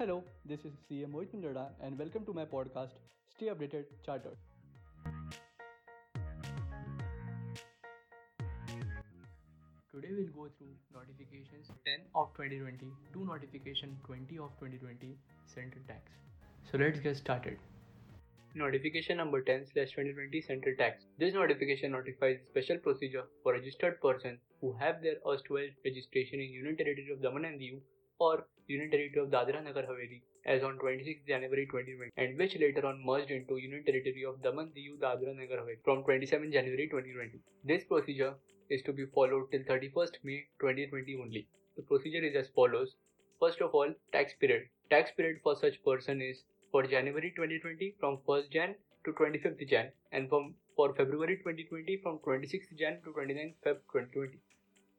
Hello, this is CM Mohit Pinjada and welcome to my podcast Stay Updated Chartered. Today we'll go through notifications 10 of 2020 to notification 20 of 2020 central tax. So let's get started. Notification number 10 slash 2020 central tax. This notification notifies special procedure for registered persons who have their erstwhile registration in Union Territory of Daman and Diu or Union Territory of Dadra Nagar Haveli as on 26 January 2020 and which later on merged into Union Territory of Daman Diu Dadra Nagar Haveli from 27 January 2020. This procedure is to be followed till 31st May 2020 only. The procedure is as follows. First of all, tax period. Tax period for such person is for January 2020 from 1st Jan to 25th Jan and from for February 2020 from 26th Jan to 29th Feb 2020.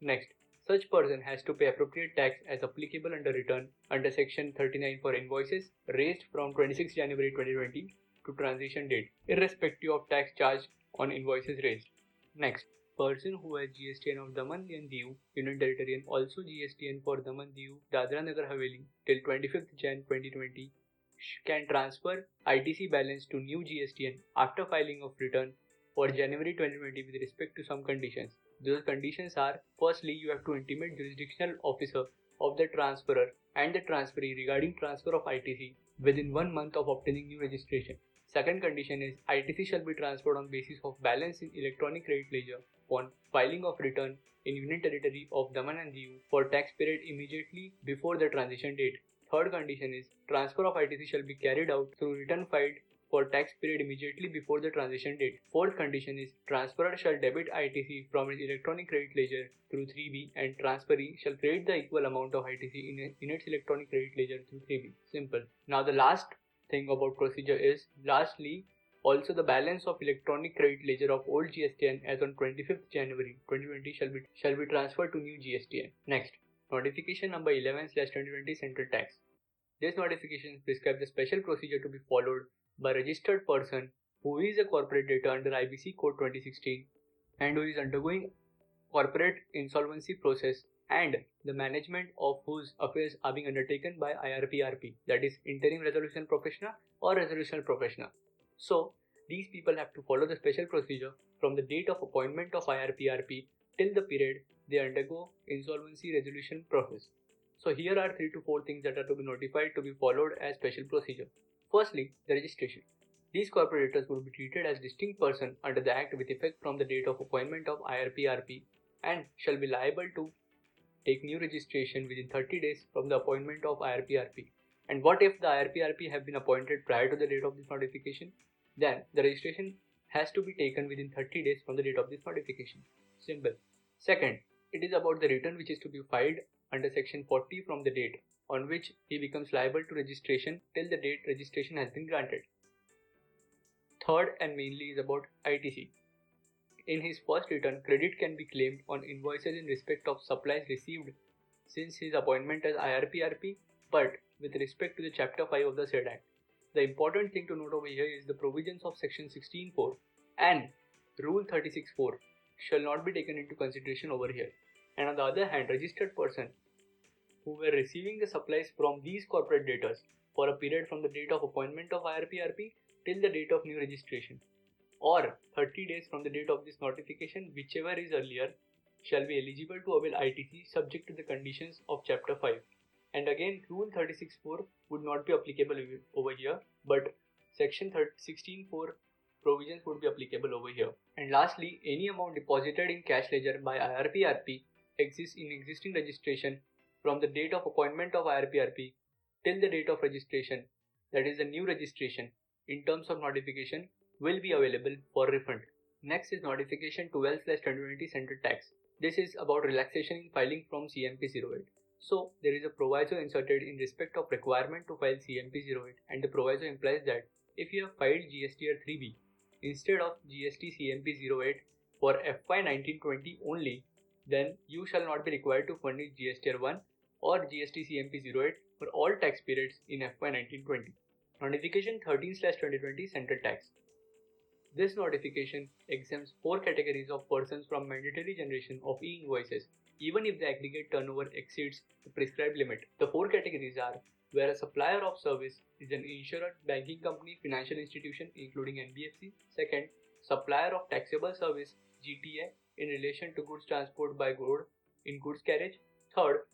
Next, such person has to pay appropriate tax as applicable under return under section 39 for invoices raised from 26 January 2020 to transition date irrespective of tax charged on invoices raised. Next, person who has GSTN of Daman and Diu Union Territory and also GSTN for Daman Diu Dadra Nagar Haveli till 25th Jan 2020 can transfer ITC balance to new GSTN after filing of return for January 2020 with respect to some conditions. Those conditions are firstly, you have to intimate jurisdictional officer of the transferor and the transferee regarding transfer of ITC within one month of obtaining new registration. Second condition is ITC shall be transferred on basis of balance in electronic credit ledger upon filing of return in Union Territory of Daman and Diu for tax period immediately before the transition date. Third condition is transfer of ITC shall be carried out through return filed for tax period immediately before the transition date. Fourth condition is transferor shall debit ITC from its electronic credit ledger through 3B and transferee shall credit the equal amount of ITC in, in its electronic credit ledger through 3B. Simple. Now the last thing about procedure is lastly also the balance of electronic credit ledger of old GSTN as on 25th January 2020 shall be shall be transferred to new GSTN. Next, notification number 11 2020 central tax. This notification prescribes the special procedure to be followed by registered person who is a corporate debtor under IBC code 2016 and who is undergoing corporate insolvency process and the management of whose affairs are being undertaken by IRPRP that is interim resolution professional or resolution professional. So these people have to follow the special procedure from the date of appointment of IRPRP till the period they undergo insolvency resolution process. So here are 3 to 4 things that are to be notified to be followed as special procedure. Firstly, the registration. These corporators will be treated as distinct person under the Act with effect from the date of appointment of IRPRP and shall be liable to take new registration within 30 days from the appointment of IRPRP. And what if the IRPRP have been appointed prior to the date of this notification? Then the registration has to be taken within 30 days from the date of this notification. Simple. Second, it is about the return which is to be filed under section 40 from the date on which he becomes liable to registration till the date registration has been granted. Third and mainly is about ITC. In his first return, credit can be claimed on invoices in respect of supplies received since his appointment as IRPRP, but with respect to the Chapter 5 of the said Act. The important thing to note over here is the provisions of Section 16.4 and Rule 36.4 shall not be taken into consideration over here. And on the other hand, registered person who were receiving the supplies from these corporate debtors for a period from the date of appointment of IRPRP till the date of new registration. Or 30 days from the date of this notification whichever is earlier shall be eligible to avail ITC subject to the conditions of chapter 5 and again rule 36.4 would not be applicable over here but section 16.4 provisions would be applicable over here. And lastly any amount deposited in cash ledger by IRPRP exists in existing registration from the date of appointment of IRPRP till the date of registration, that is the new registration, in terms of notification will be available for refund. Next is notification 12 2020 central tax. This is about relaxation in filing from CMP 08. So there is a proviso inserted in respect of requirement to file CMP 08 and the proviso implies that if you have filed GSTR 3B instead of GST CMP 08 for FY 1920 only, then you shall not be required to furnish GSTR 1 or GST CMP 08 for all tax periods in FY 1920. Notification 13 2020 Central Tax. This notification exempts four categories of persons from mandatory generation of e invoices, even if the aggregate turnover exceeds the prescribed limit. The four categories are where a supplier of service is an insurer, banking company, financial institution including NBFC. Second, supplier of taxable service GTA in relation to goods transport by road in goods carriage. Third,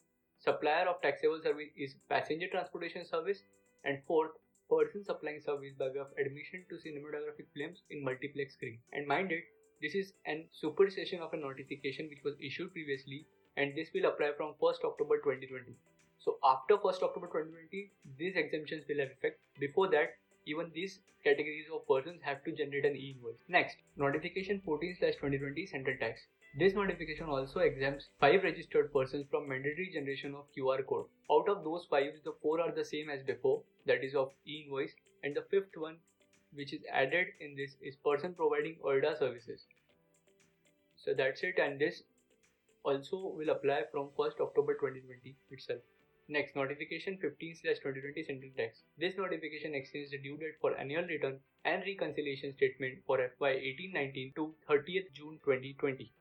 supplier of taxable service is passenger transportation service. And fourth, person supplying service by way of admission to cinematographic films in multiplex screen. And mind it, this is an supersession of a notification which was issued previously and this will apply from 1st October 2020. So after 1st October 2020, these exemptions will have effect. Before that, even these categories of persons have to generate an e-invoice. Next, notification 14/2020 central tax. This notification also exempts 5 registered persons from mandatory generation of QR code. Out of those 5, the 4 are the same as before, that is of e-invoice, and the fifth one which is added in this is person providing OIDAR services. So that's it and this also will apply from 1st October 2020 itself. Next, notification 15 2020 central tax. This notification extends the due date for annual return and reconciliation statement for FY 18-19 to 30th June 2020.